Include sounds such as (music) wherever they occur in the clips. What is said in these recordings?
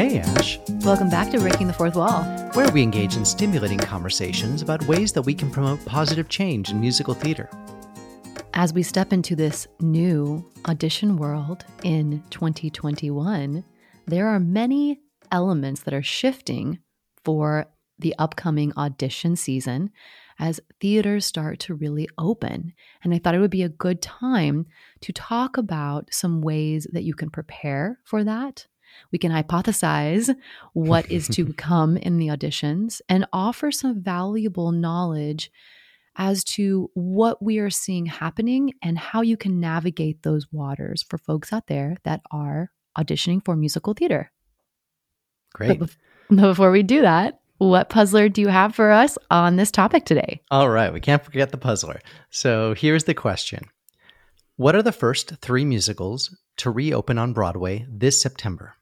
Hey, Ash. Welcome back to Breaking the Fourth Wall. Where we engage in stimulating conversations about ways that we can promote positive change in musical theater. As we step into this new audition world in 2021, there are many elements that are shifting for the upcoming audition season as theaters start to really open. And I thought it would be a good time to talk about some ways that you can prepare for that. We can hypothesize what is to (laughs) come in the auditions and offer some valuable knowledge as to what we are seeing happening and how you can navigate those waters for folks out there that are auditioning for musical theater. Great. (laughs) But, before we do that, what puzzler do you have for us on this topic today? All right, we can't forget the puzzler. So here's the question What are the first three musicals to reopen on Broadway this September?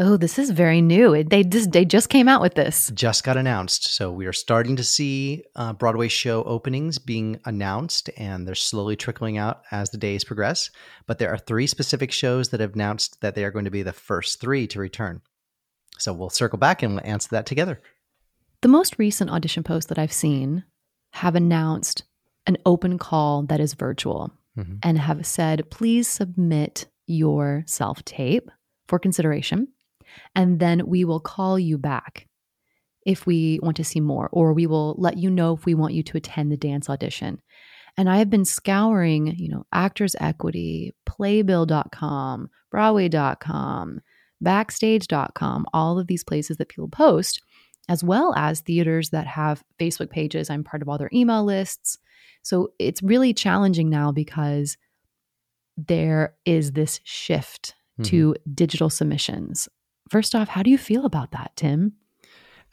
Oh, this is very new. They just they just came out with this. Just got announced. So we are starting to see uh, Broadway show openings being announced, and they're slowly trickling out as the days progress. But there are three specific shows that have announced that they are going to be the first three to return. So we'll circle back and answer that together. The most recent audition posts that I've seen have announced an open call that is virtual mm-hmm. and have said, please submit your self tape for consideration. And then we will call you back if we want to see more, or we will let you know if we want you to attend the dance audition. And I have been scouring, you know, Actors Equity, Playbill.com, Broadway.com, backstage.com, all of these places that people post, as well as theaters that have Facebook pages. I'm part of all their email lists. So it's really challenging now because there is this shift mm-hmm. to digital submissions. First off, how do you feel about that, Tim?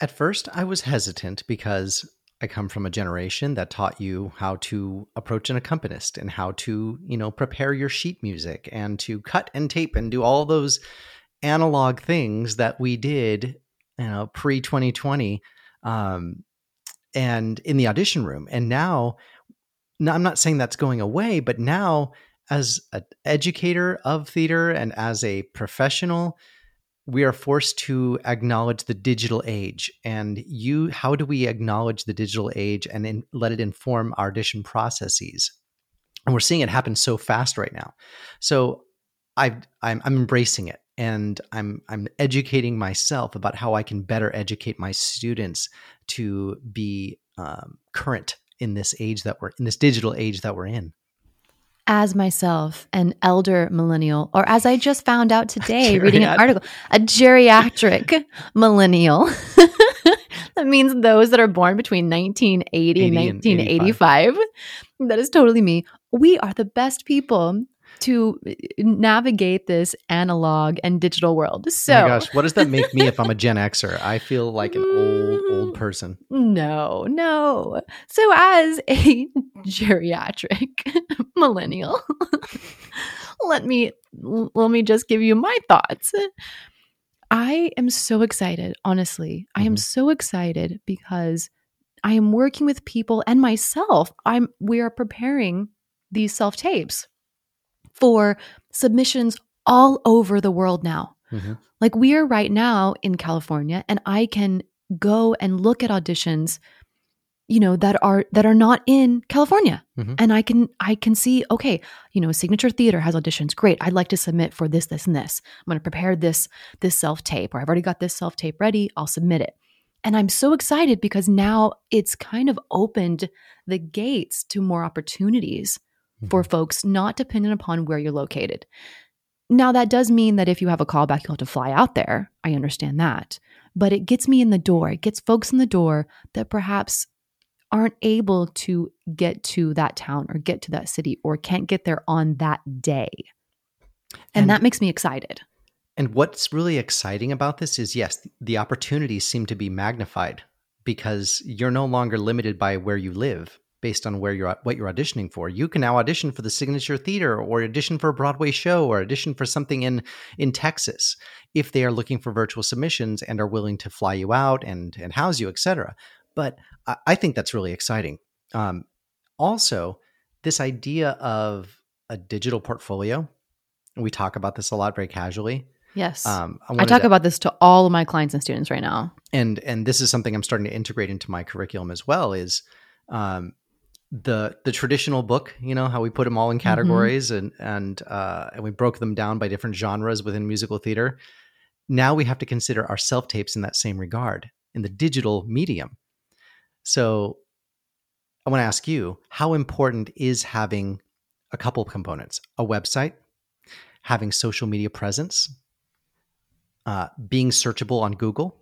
At first, I was hesitant because I come from a generation that taught you how to approach an accompanist and how to, you know, prepare your sheet music and to cut and tape and do all those analog things that we did, you know, pre 2020, um, and in the audition room. And now, now, I'm not saying that's going away, but now, as an educator of theater and as a professional, we are forced to acknowledge the digital age. And you how do we acknowledge the digital age and in, let it inform our audition processes? And we're seeing it happen so fast right now. So i I'm, I'm embracing it and I'm I'm educating myself about how I can better educate my students to be um, current in this age that we're in this digital age that we're in. As myself, an elder millennial, or as I just found out (laughs) today reading an article, a geriatric (laughs) millennial. (laughs) that means those that are born between 1980 and 1985. And that is totally me. We are the best people to uh, navigate this analog and digital world. So, oh gosh, what does that make me if I'm a Gen Xer? I feel like an old old person. No, no. So, as a (laughs) geriatric (laughs) millennial, (laughs) let me let me just give you my thoughts. I am so excited, honestly. Mm-hmm. I am mm-hmm. so excited because I am working with people and myself. I'm we are preparing these self tapes for submissions all over the world now. Mm-hmm. Like we are right now in California and I can go and look at auditions you know that are that are not in California. Mm-hmm. and I can I can see okay you know signature theater has auditions. Great. I'd like to submit for this this and this. I'm going to prepare this this self tape or I've already got this self tape ready. I'll submit it. And I'm so excited because now it's kind of opened the gates to more opportunities mm-hmm. for folks not dependent upon where you're located. Now, that does mean that if you have a callback, you'll have to fly out there. I understand that. But it gets me in the door. It gets folks in the door that perhaps aren't able to get to that town or get to that city or can't get there on that day. And, and that makes me excited. And what's really exciting about this is yes, the opportunities seem to be magnified because you're no longer limited by where you live based on where you're what you're auditioning for. You can now audition for the signature theater or audition for a Broadway show or audition for something in in Texas if they are looking for virtual submissions and are willing to fly you out and and house you, etc. But I, I, think that's really exciting. Um, also, this idea of a digital portfolio, we talk about this a lot very casually. Yes. Um, I wanted talk to- about this to all of my clients and students right now. and and this is something I'm starting to integrate into my curriculum as well. Is um, the the traditional book, you know, how we put them all in categories and and uh, and we broke them down by different genres within musical theater. Now we have to consider our self tapes in that same regard in the digital medium. So I want to ask you, how important is having a couple of components: a website, having social media presence, uh, being searchable on Google,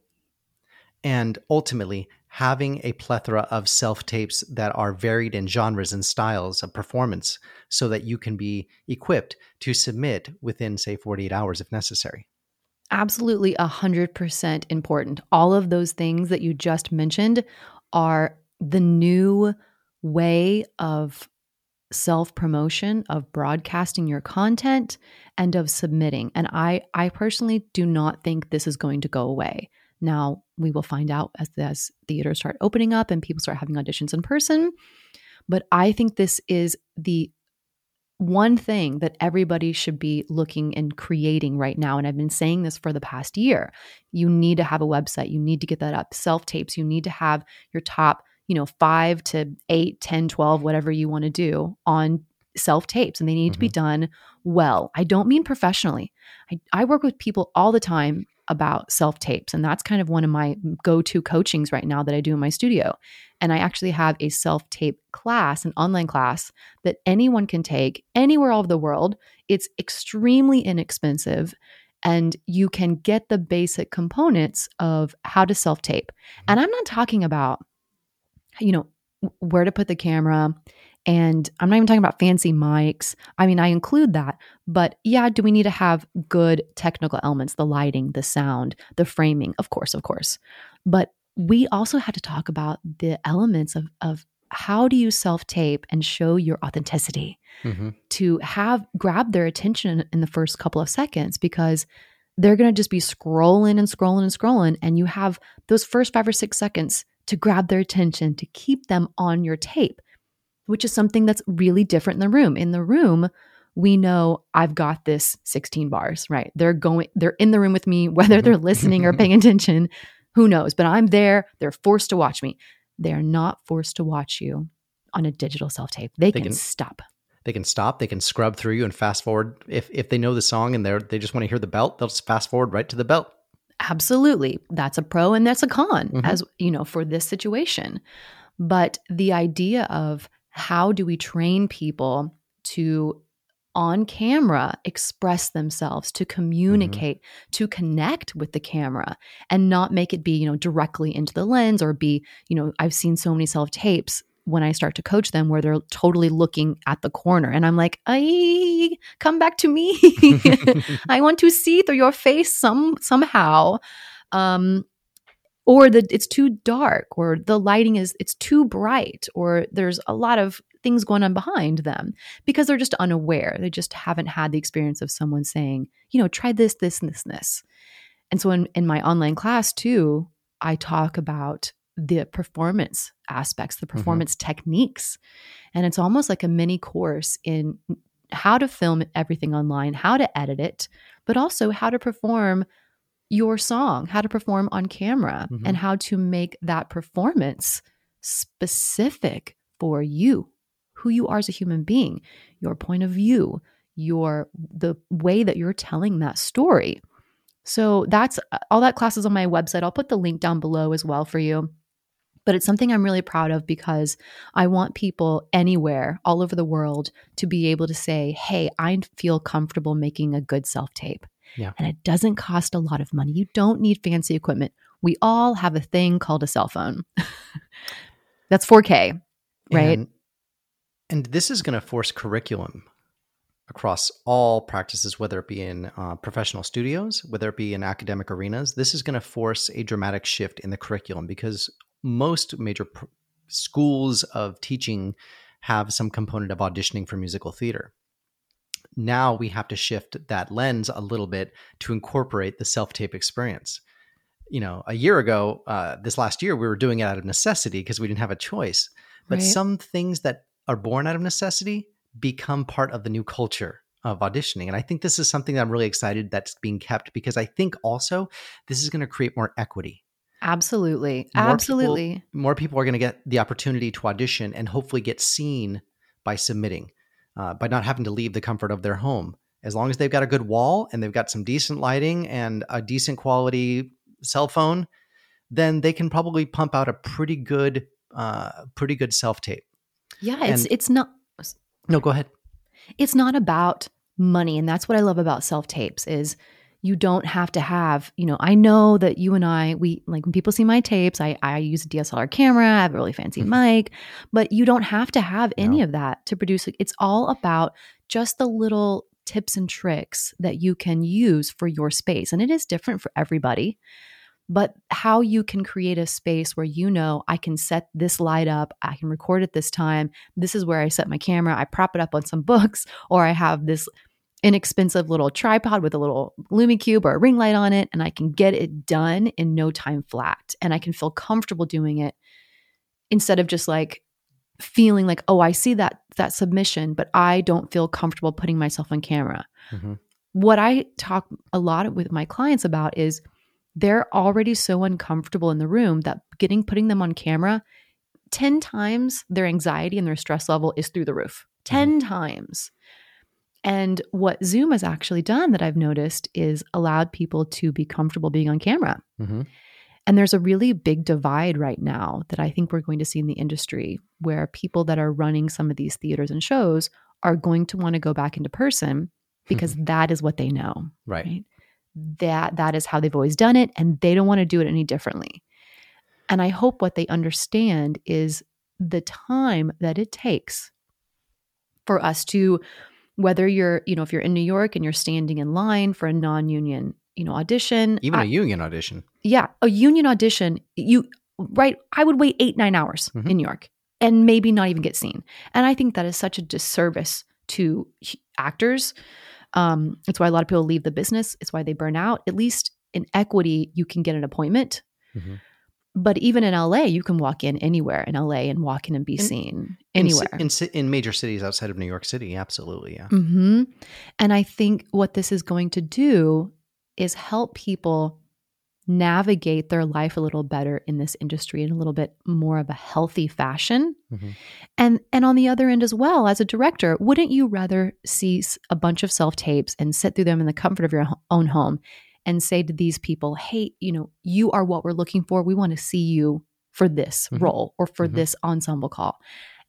and ultimately having a plethora of self tapes that are varied in genres and styles of performance so that you can be equipped to submit within, say, 48 hours if necessary. Absolutely 100% important. All of those things that you just mentioned are the new way of self promotion, of broadcasting your content, and of submitting. And I, I personally do not think this is going to go away. Now, we will find out as, as theaters start opening up and people start having auditions in person. But I think this is the one thing that everybody should be looking and creating right now. And I've been saying this for the past year. You need to have a website, you need to get that up, self tapes, you need to have your top, you know, five to eight, 10, 12, whatever you want to do on self tapes. And they need to be mm-hmm. done well. I don't mean professionally. I, I work with people all the time about self tapes. And that's kind of one of my go to coachings right now that I do in my studio. And I actually have a self tape class, an online class that anyone can take anywhere all over the world. It's extremely inexpensive. And you can get the basic components of how to self tape. Mm-hmm. And I'm not talking about, you know, where to put the camera, and I'm not even talking about fancy mics. I mean, I include that. But yeah, do we need to have good technical elements, the lighting, the sound, the framing? Of course, of course. But we also had to talk about the elements of, of how do you self tape and show your authenticity Mm-hmm. to have grab their attention in the first couple of seconds because they're going to just be scrolling and scrolling and scrolling. And you have those first five or six seconds to grab their attention to keep them on your tape which is something that's really different in the room. In the room, we know I've got this 16 bars, right? They're going, they're in the room with me, (laughs) whether they're listening or (laughs) paying attention, who knows? But I'm there. They're forced to watch me. They're not forced to watch you on a digital self tape. They, They can, can- stop. They can stop. They can scrub through you and fast forward. If if they know the song and they're they just want to hear the belt, they'll just fast forward right to the belt. Absolutely. That's a pro and that's a con, Mhm. as you know, for this situation. But the idea of how do we train people to on camera express themselves to communicate to connect with the camera and not make it be you know directly into the lens or be you know i've seen so many self tapes when i start to coach them where they're totally looking at the corner and i'm like i come back to me (laughs) (laughs) I want to see through your face some somehow. Um, or that it's too dark, or the lighting is it's too bright, or there's a lot of things going on behind them because they're just unaware. They just haven't had the experience of someone saying, you know, try this, this, and this, and this. And so in, in my online class too, I talk about the performance aspects, the mm-hmm. performance techniques. And it's almost like a mini course in how to film everything online, how to edit it, but also how to perform your song, how to perform on camera, Mhm. and how to make that performance specific for you, who you are as a human being, your point of view, your the way that you're telling that story. So that's all that class is on my website. I'll put the link down below as well for you. But it's something I'm really proud of because I want people anywhere, all over the world, to be able to say, hey, I feel comfortable making a good self tape. Yeah. And it doesn't cost a lot of money. You don't need fancy equipment. We all have a thing called a cell phone. (laughs) That's 4K, right? And, and this is going to force curriculum across all practices, whether it be in uh, professional studios, whether it be in academic arenas. This is going to force a dramatic shift in the curriculum because most major pr- schools of teaching have some component of auditioning for musical theater. Now we have to shift that lens a little bit to incorporate the self tape experience. You know, a year ago, uh, this last year, we were doing it out of necessity because we didn't have a choice. But Right. some things that are born out of necessity become part of the new culture of auditioning. And I think this is something that I'm really excited that's being kept because I think also this is going to create more equity. Absolutely. More Absolutely. People, more people are going to get the opportunity to audition and hopefully get seen by submitting, uh, by not having to leave the comfort of their home. As long as they've got a good wall and they've got some decent lighting and a decent quality cell phone, then they can probably pump out a pretty good, uh, pretty good self tape. yeah, it's and- it's not No, go ahead. it's not about money and that's what i love about self tapes is you don't have to have you know i know that you and i we like when people see my tapes i i use a dslr camera i have a really fancy Mhm. mic but you don't have to have any No. of that to produce it's all about just the little tips and tricks that you can use for your space and it is different for everybody but how you can create a space where you know I can set this light up, I can record at this time, this is where I set my camera, I prop it up on some books, or I have this inexpensive little tripod with a little Lume Cube or a ring light on it, and I can get it done in no time flat. And I can feel comfortable doing it instead of just like feeling like, oh, I see that that submission, but I don't feel comfortable putting myself on camera. Mhm. What I talk a lot with my clients about is they're already so uncomfortable in the room that getting putting them on camera 10 times their anxiety and their stress level is through the roof 10 times and what zoom has actually done that i've noticed is allowed people to be comfortable being on camera Mhm. and there's a really big divide right now that i think we're going to see in the industry where people that are running some of these theaters and shows are going to want to go back into person because that is what they know Right. right? that that is how they've always done it and they don't want to do it any differently and i hope what they understand is the time that it takes for us to whether you're you know if you're in new york and you're standing in line for a non-union you know audition Even a I- union audition. yeah a union audition you right i would wait eight nine hours Mhm. in new york and maybe not even get seen and i think that is such a disservice to actors um, it's why a lot of people leave the business it's why they burn out at least in equity you can get an appointment Mhm. But even in la you can walk in anywhere in la and walk in and be In- seen anywhere in, ci- in major cities outside of New York City, absolutely, yeah. hmm And I think what this is going to do is help people navigate their life a little better in this industry in a little bit more of a healthy fashion. Mhm. And and on the other end as well, as a director, wouldn't you rather see a bunch of self tapes and sit through them in the comfort of your own home and say to these people, "Hey, you know, you are what we're looking for. We want to see you for this Mhm. role or for Mhm. this ensemble call."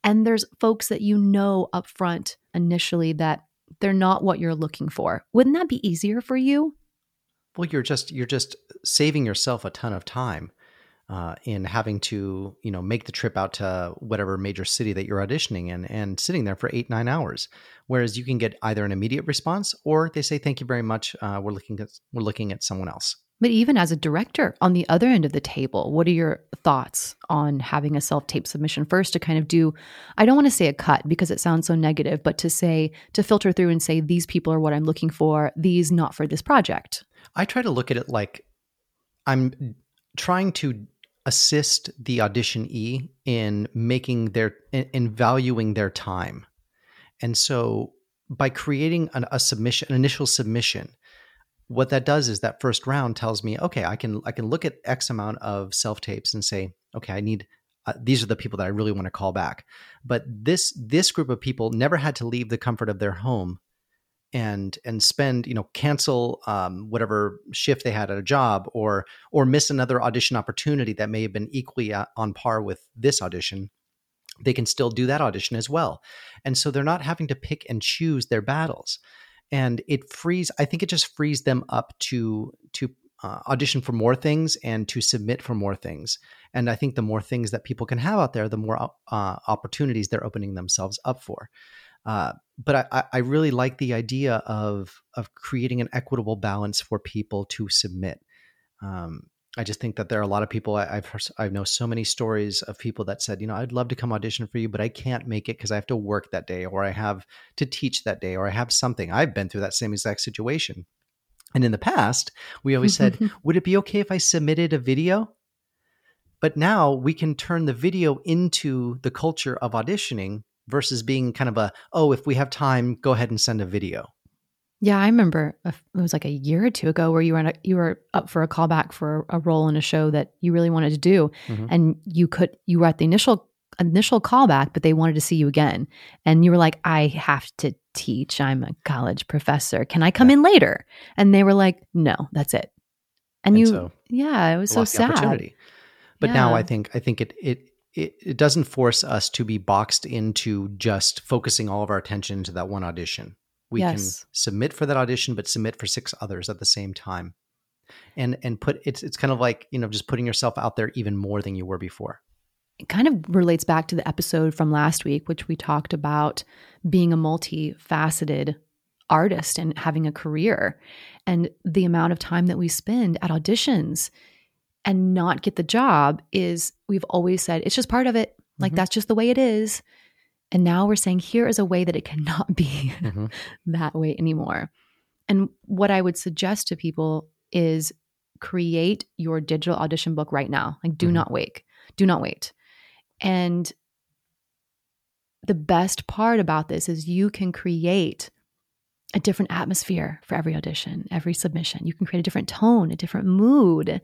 And there's folks that you know up front initially that they're not what you're looking for. Wouldn't that be easier for you? Well, you're just you're just saving yourself a ton of time uh, in having to you know make the trip out to whatever major city that you're auditioning in and sitting there for eight nine hours. Whereas you can get either an immediate response or they say thank you very much. Uh, we're looking at we're looking at someone else. But even as a director on the other end of the table, what are your thoughts on having a self tape submission first to kind of do, I don't want to say a cut because it sounds so negative, but to say, to filter through and say, these people are what I'm looking for, these not for this project. I try to look at it like I'm trying to assist the auditionee in making their in, in valuing their time. And so by creating an, a submission, an initial submission, what that does is that first round tells me, okay, I can I can look at X amount of self tapes and say, okay, I need uh, these are the people that I really want to call back. But this this group of people never had to leave the comfort of their home and and spend you know cancel um, whatever shift they had at a job or or miss another audition opportunity that may have been equally uh, on par with this audition they can still do that audition as well. And so they're not having to pick and choose their battles. And it frees i think it just frees them up to to uh, audition for more things and to submit for more things. And i think the more things that people can have out there the more uh, opportunities they're opening themselves up for uh, but I, I really like the idea of of creating an equitable balance for people to submit. Um, I just think that there are a lot of people I, I've heard, I know so many stories of people that said, you know, I'd love to come audition for you, but I can't make it because I have to work that day, or I have to teach that day, or I have something. I've been through that same exact situation. And in the past, we always said, (laughs) would it be okay if I submitted a video? But now we can turn the video into the culture of auditioning versus being kind of a oh if we have time go ahead and send a video Yeah, I remember it was like a year or two ago where you were a, you were up for a callback for a role in a show that you really wanted to do, Mhm. and you could you were at the initial initial callback, but they wanted to see you again, and you were like, "I have to teach. I'm a college professor. Can I come in later?" And they were like, "No, that's it." And, And you, so yeah, it was so sad. But now I think I think it it it, it doesn't force us to be boxed into just focusing all of our attention to that one audition. We Yes. can submit for that audition, but submit for six others at the same time, and and put it's it's kind of like you know just putting yourself out there even more than you were before. it kind of relates back to the episode from last week, which we talked about being a multifaceted artist and having a career and the amount of time that we spend at auditions and not get the job is we've always said it's just part of it. Like Mhm. that's just the way it is. And now we're saying here is a way that it cannot be Mhm. (laughs) that way anymore. And what I would suggest to people is create your digital audition book right now. Like do Mhm. not wait. Do not wait. And the best part about this is you can create a different atmosphere for every audition, every submission. You can create a different tone, a different mood,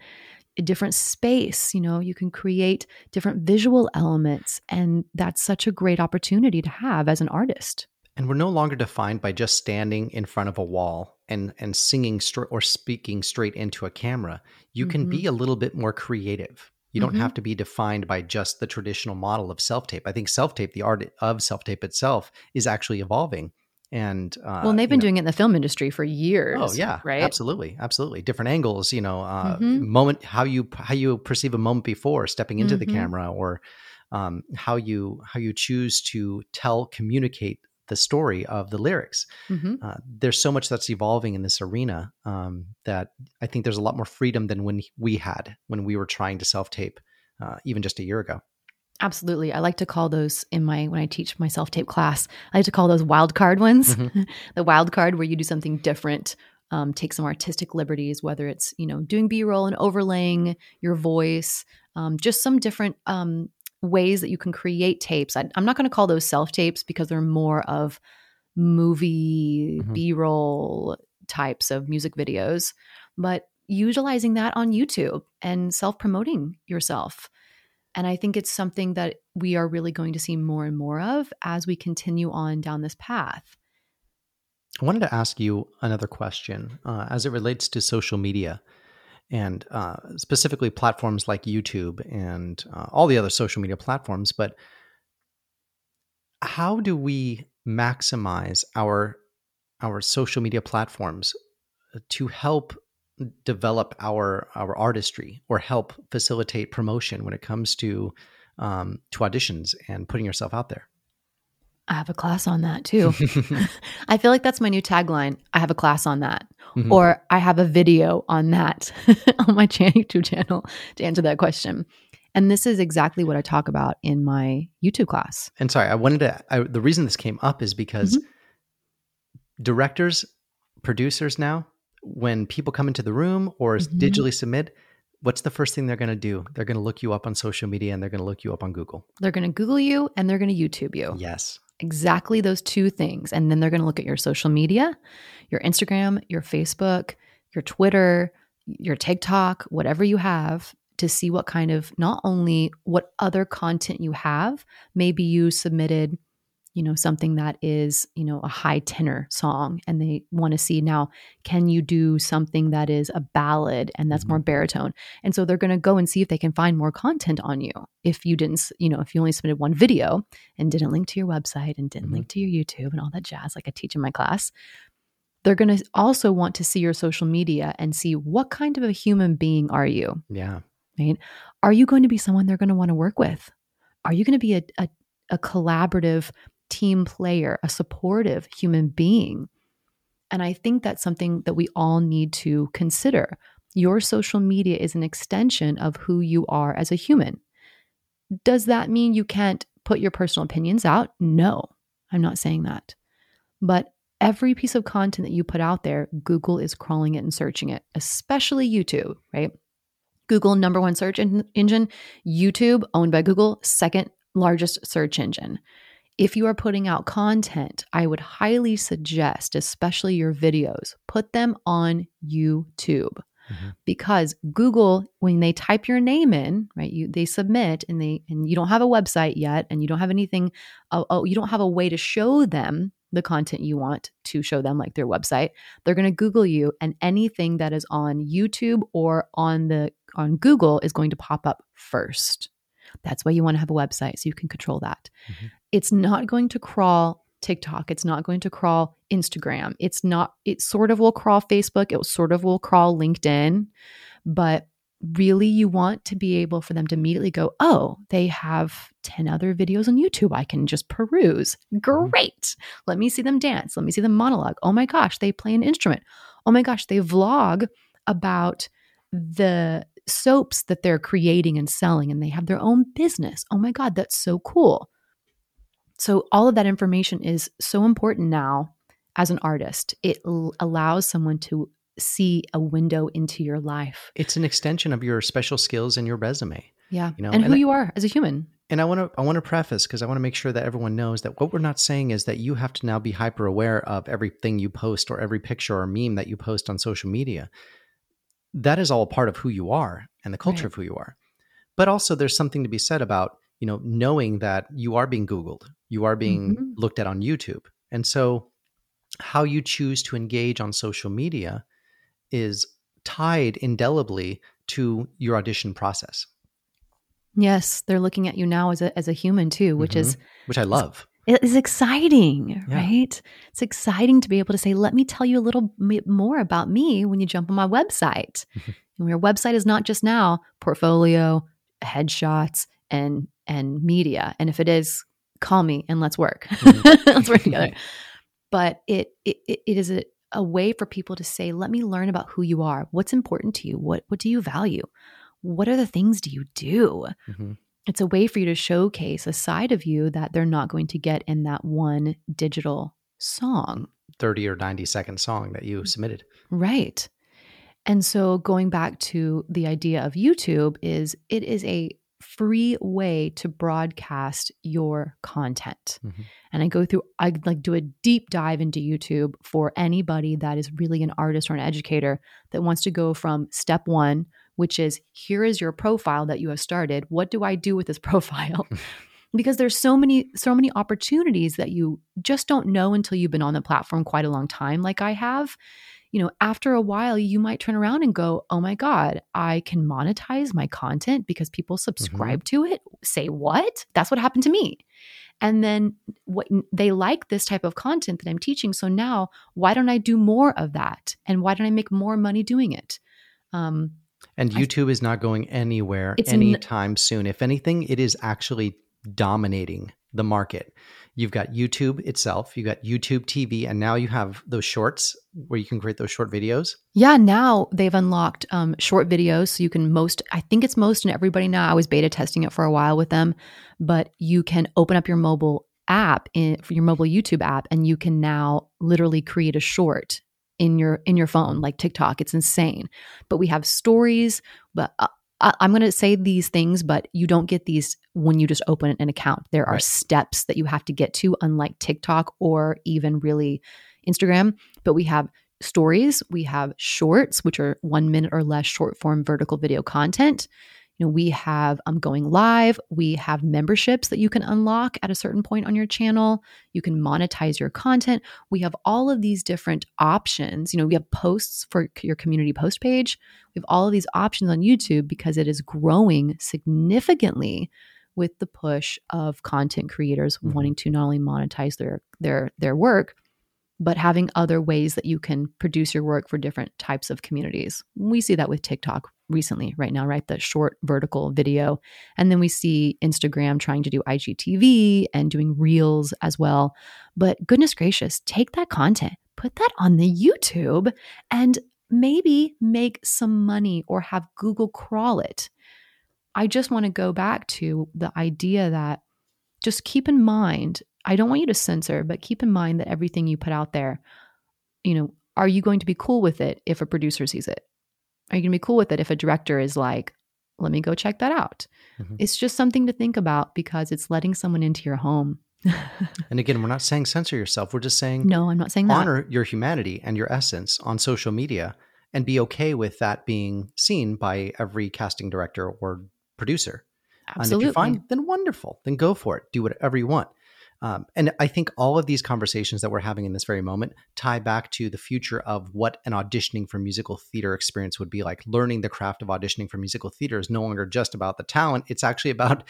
a different space. You know, you can create different visual elements. And that's such a great opportunity to have as an artist. And we're no longer defined by just standing in front of a wall and and singing str- or speaking straight into a camera. You can Mhm. be a little bit more creative. You don't Mhm. have to be defined by just the traditional model of self tape. I think self tape, the art of self tape itself, is actually evolving. And uh, well, and they've you been know- doing it in the film industry for years. Oh yeah, right. Absolutely, absolutely. Different angles. You know, uh, Mhm. moment how you how you perceive a moment before stepping into the Mhm. camera, or um, how you how you choose to tell communicate the story of the lyrics. hmm Uh, there's so much that's evolving in this arena um, that I think there's a lot more freedom than when we had when we were trying to self tape, uh, even just a year ago. Absolutely. I like to call those in my when I teach my self tape class. I like to call those wild card ones. Mhm. (laughs) the wild card where you do something different, um, take some artistic liberties, whether it's you know doing B roll and overlaying your voice, um, just some different um, ways that you can create tapes. I, I'm not going to call those self tapes because they're more of movie Mhm. B roll types of music videos, but utilizing that on YouTube and self promoting yourself. And I think it's something that we are really going to see more and more of as we continue on down this path. I wanted to ask you another question uh, as it relates to social media and uh, specifically platforms like YouTube and uh, all the other social media platforms. But how do we maximize our our social media platforms to help develop our our artistry or help facilitate promotion when it comes to um, to auditions and putting yourself out there? I have a class on that too. (laughs) (laughs) I feel like that's my new tagline. I have a class on that. Mhm. Or I have a video on that (laughs) on my YouTube channel to answer that question. And this is exactly what I talk about in my YouTube class. And sorry, I wanted to. I, the reason this came up is because Mm-hmm. directors, producers now, when people come into the room or Mhm. digitally submit, what's the first thing they're going to do? They're going to look you up on social media and they're going to look you up on Google. They're going to Google you and they're going to YouTube you. Yes. exactly those two things. And then they're going to look at your social media, your Instagram, your Facebook, your Twitter, your TikTok, whatever you have to see what kind of not only what other content you have, maybe you submitted you know something that is you know a high tenor song and they want to see now can you do something that is a ballad and that's Mhm. more baritone and so they're going to go and see if they can find more content on you if you didn't you know if you only submitted one video and didn't link to your website and didn't Mhm. link to your youtube and all that jazz like i teach in my class they're going to also want to see your social media and see what kind of a human being are you Yeah. right? Are you going to be someone they're going to want to work with? Are you going to be a, a, a collaborative team player, a supportive human being? And I think that's something that we all need to consider. Your social media is an extension of who you are as a human. Does that mean you can't put your personal opinions out? No, I'm not saying that. But every piece of content that you put out there, Google is crawling it and searching it, especially YouTube, right? Google, number one search engine. YouTube, owned by Google, second largest search engine. If you are putting out content, I would highly suggest, especially your videos, put them on YouTube Mhm. because Google, when they type your name in, right, you they submit and they and you don't have a website yet, and you don't have anything, oh, oh, you don't have a way to show them the content you want to show them, like their website. They're going to Google you, and anything that is on YouTube or on the on Google is going to pop up first. That's why you want to have a website so you can control that. Mhm. It's not going to crawl TikTok. It's not going to crawl Instagram. It's not, it sort of will crawl Facebook. It sort of will crawl LinkedIn. But really, you want to be able for them to immediately go, oh, they have 10 other videos on YouTube I can just peruse. Mm-hmm. Great. Let me see them dance. Let me see them monologue. Oh my gosh, they play an instrument. Oh my gosh, they vlog about the soaps that they're creating and selling and they have their own business. Oh my God, that's so cool. So, all of that information is so important now as an artist. It l- allows someone to see a window into your life. It's an extension of your special skills and your resume. Yeah. You know, and and who I- you are as a human. And I want to I want to preface because I want to make sure that everyone knows that what we're not saying is that you have to now be hyper aware of everything you post or every picture or meme that you post on social media. That is all a part of who you are and the culture Right. of who you are. But also there's something to be said about, you know, knowing that you are being googled, you are being Mhm. looked at on YouTube. And so how you choose to engage on social media is tied indelibly to your audition process, Yes, they're looking at you now as a as a human too, which is which I love. it is exciting, Yeah. right? It's exciting to be able to say, "Let me tell you a little bit more about me when you jump on my website." (laughs) and your website is not just now portfolio, headshots, and and media. And if it is, call me and let's work. Mhm. (laughs) let's work together. (laughs) But it it, it is a, a way for people to say, "Let me learn about who you are. What's important to you? What what do you value? What are the things do you do?" Mhm. it's a way for you to showcase a side of you that they're not going to get in that one digital song. 30 or 90 second song that you submitted. Right. And so going back to the idea of YouTube is it is a free way to broadcast your content. Mhm. And I go through I like do a deep dive into YouTube for anybody that is really an artist or an educator that wants to go from step 1 which is here is your profile that you have started. What do I do with this (laughs) profile? (laughs) because there's so many so many opportunities that you just don't know until you've been on the platform quite a long time like I have. You know, after a while you might turn around and go, "Oh my god, I can monetize my content because people subscribe to it." Say what? That's what happened to me. And then what they like this type of content that I'm teaching. So now, why don't I do more of that? And why don't I make more money doing it? Um, And I- YouTube is not going anywhere It's n- anytime soon. If anything, it is actually dominating the market. You've got YouTube itself, you've got YouTube TV, and now you have those shorts where you can create those short videos. Yeah, now they've unlocked um, short videos, so you can most. I think it's most in everybody now. I was beta testing it for a while with them, but you can open up your mobile app in your mobile YouTube app, and you can now literally create a short in your in your phone, like TikTok. It's insane. But we have stories. But uh, I'm going to say these things, but you don't get these when you just open an account. There are Right. steps that you have to get to, unlike TikTok or even really Instagram. But we have stories, we have shorts, which are one minute or less short form vertical video content. You know, we have um, going live. We have memberships that you can unlock at a certain point on your channel. You can monetize your content. We have all of these different options. You know, we have posts for your community post page. We have all of these options on YouTube because it is growing significantly with the push of content creators Mhm. wanting to not only monetize their their their work but having other ways that you can produce your work for different types of communities. We see that with TikTok recently, right now, right? The short vertical video. And then we see Instagram trying to do IGTV and doing reels as well. But goodness gracious, take that content, put that on the YouTube, and maybe make some money or have Google crawl it. I just want to go back to the idea that just keep in mind I don't want you to censor, but keep in mind that everything you put out there, you know, are you going to be cool with it if a producer sees it? Are you going to be cool with it if a director is like, let me go check that out? Mhm. It's just something to think about because it's letting someone into your home (laughs) and again, we're not saying censor yourself. We're just saying no, I'm not saying that. honor your humanity and your essence on social media and be okay with that being seen by every casting director or producer. Absolutely. And if you're fine, then wonderful. Then go for it. Do whatever you want. Um, and I think all of these conversations that we're having in this very moment tie back to the future of what an auditioning for musical theater experience would be like. Learning the craft of auditioning for musical theater is no longer just about the talent, it's actually about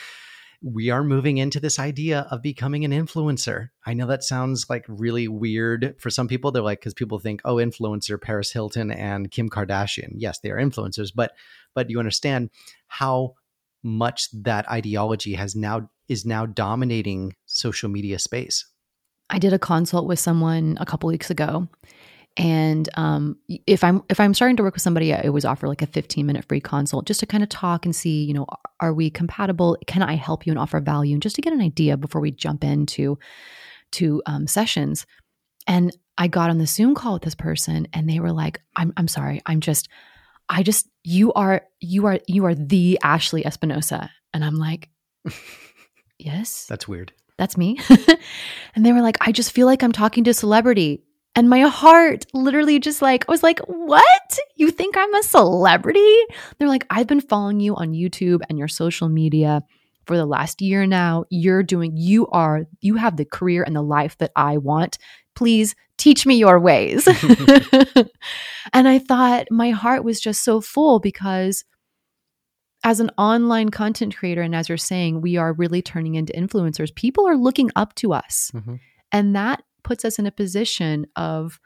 we are moving into this idea of becoming an influencer. I know that sounds like really weird for some people. They're like, because people think, oh, influencer, Paris Hilton and Kim Kardashian. Yes, they are influencers, but but you understand how much that ideology has now is now dominating social media space. I did a consult with someone a couple weeks ago, and um, if I'm if I'm starting to work with somebody, I always offer like a 15 minute free consult just to kind of talk and see, you know, are we compatible? Can I help you and offer value, and just to get an idea before we jump into to um, sessions. And I got on the Zoom call with this person, and they were like, "I'm I'm sorry, I'm just." I just you are you are you are the Ashley Espinosa and I'm like (laughs) yes. That's weird. that's me. (laughs) And they were like I just feel like I'm talking to a celebrity. And my heart literally just like I was like what? You think I'm a celebrity? They're like I've been following you on YouTube and your social media for the last year now. You're doing you are you have the career and the life that I want. Please teach me your ways. (laughs) (laughs) And I thought my heart was just so full because as an online content creator, and as you're saying, we are really turning into influencers. People are looking up to us. Mhm. And that puts us in a position of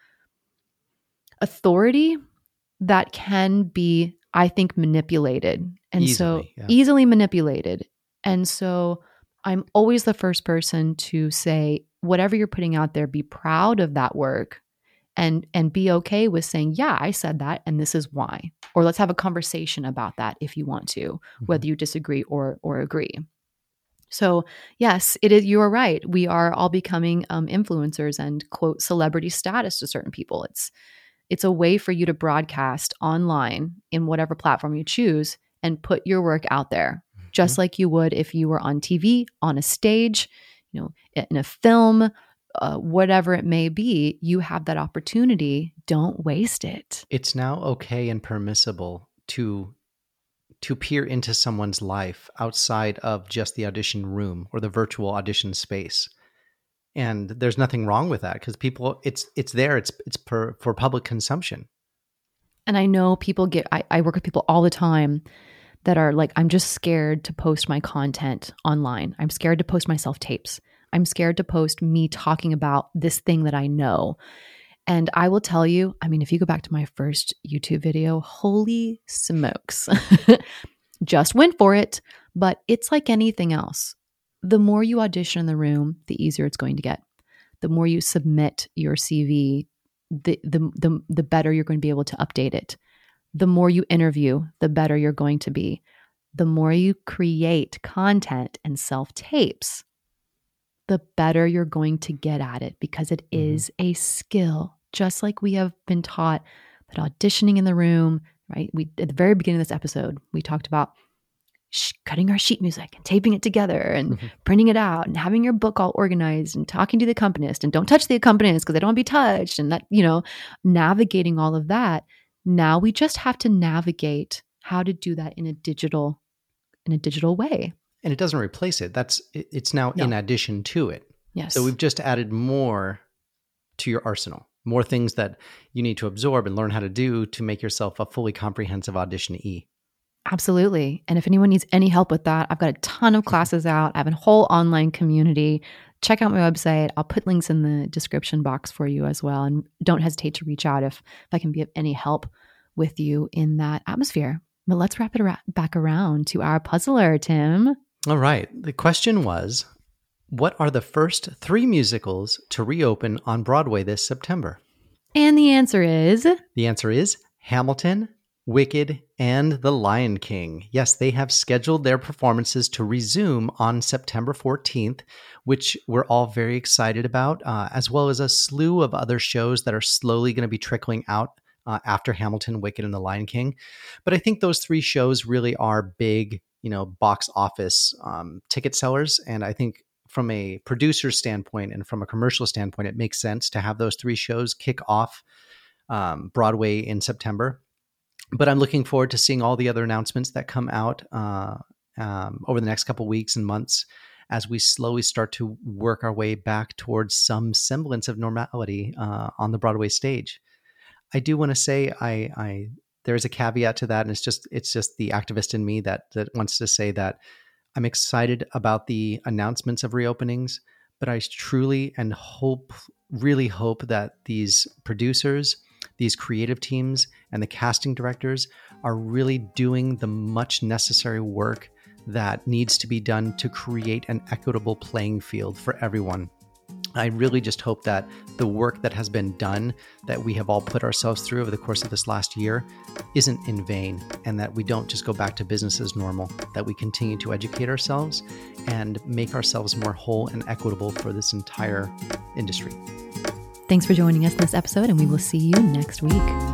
authority that can be, I think, manipulated. And so yeah. easily manipulated. And so I'm always the first person to say, whatever you're putting out there, be proud of that work and and be okay with saying, yeah, I said that and this is why. Or let's have a conversation about that if you want to, whether you disagree or or agree. So yes, it is. You are right. We are all becoming um, influencers and quote celebrity status to certain people. It's it's a way for you to broadcast online in whatever platform you choose and put your work out there, just like you would if you were on TV, on a stage, you know, in a film, uh, whatever it may be. You have that opportunity. Don't waste it. it's now okay and permissible to to peer into someone's life outside of just the audition room or the virtual audition space and there's nothing wrong with that because people it's it's there it's it's per, for public consumption And I know people get, I, I work with people all the time that are like, I'm just scared to post my content online. I'm scared to post my self tapes. I'm scared to post me talking about this thing that I know. And I will tell you, I mean, if you go back to my first YouTube video, holy smokes, (laughs) just went for it. But it's like anything else. The more you audition in the room, the easier it's going to get. The more you submit your CV, the, the the the better you're going to be able to update it. The more you interview, the better you're going to be. The more you create content and self tapes, the better you're going to get at it because it Mhm. is a skill. Just like we have been taught that auditioning in the room, right? We at the very beginning of this episode, we talked about sh- cutting our sheet music and taping it together and Mhm. printing it out and having your book all organized and talking to the accompanist and don't touch the accompanist because they don't want to be touched and that you know navigating all of that now we just have to navigate how to do that in a digital in a digital way and it doesn't replace it that's it's now No. in addition to it yes so we've just added more to your arsenal more things that you need to absorb and learn how to do to make yourself a fully comprehensive audition e Absolutely. And if anyone needs any help with that, I've got a ton of classes out. I have a whole online community. Check out my website. I'll put links in the description box for you as well. And don't hesitate to reach out if, if I can be of any help with you in that atmosphere. But let's wrap it ara- back around to our puzzler, Tim. All right the question was what are the first three musicals to reopen on broadway this september And the answer is The answer is Hamilton, Wicked, and The Lion King. Yes, they have scheduled their performances to resume on September 14th, which we're all very excited about, uh, as well as a slew of other shows that are slowly going to be trickling out uh, after Hamilton, Wicked, and The Lion King. But I think those three shows really are big, you know, box office um, ticket sellers. And I think from a producer standpoint and from a commercial standpoint, it makes sense to have those three shows kick off um, Broadway in September. But I'm looking forward to seeing all the other announcements that come out uh, um, over the next couple weeks and months as we slowly start to work our way back towards some semblance of normality uh, on the Broadway stage. I do want to say I, I there is a caveat to that, and it's just it's just the activist in me that that wants to say that I'm excited about the announcements of reopenings, but I truly and hope, really hope that these producers, these creative teams, and the casting directors are really doing the much necessary work that needs to be done to create an equitable playing field for everyone I really just hope that the work that has been done, that we have all put ourselves through over the course of this last year, isn't in vain, and that we don't just go back to business as normal, that we continue to educate ourselves and make ourselves more whole and equitable for this entire industry. Thanks for joining us in this episode, and we will see you next week.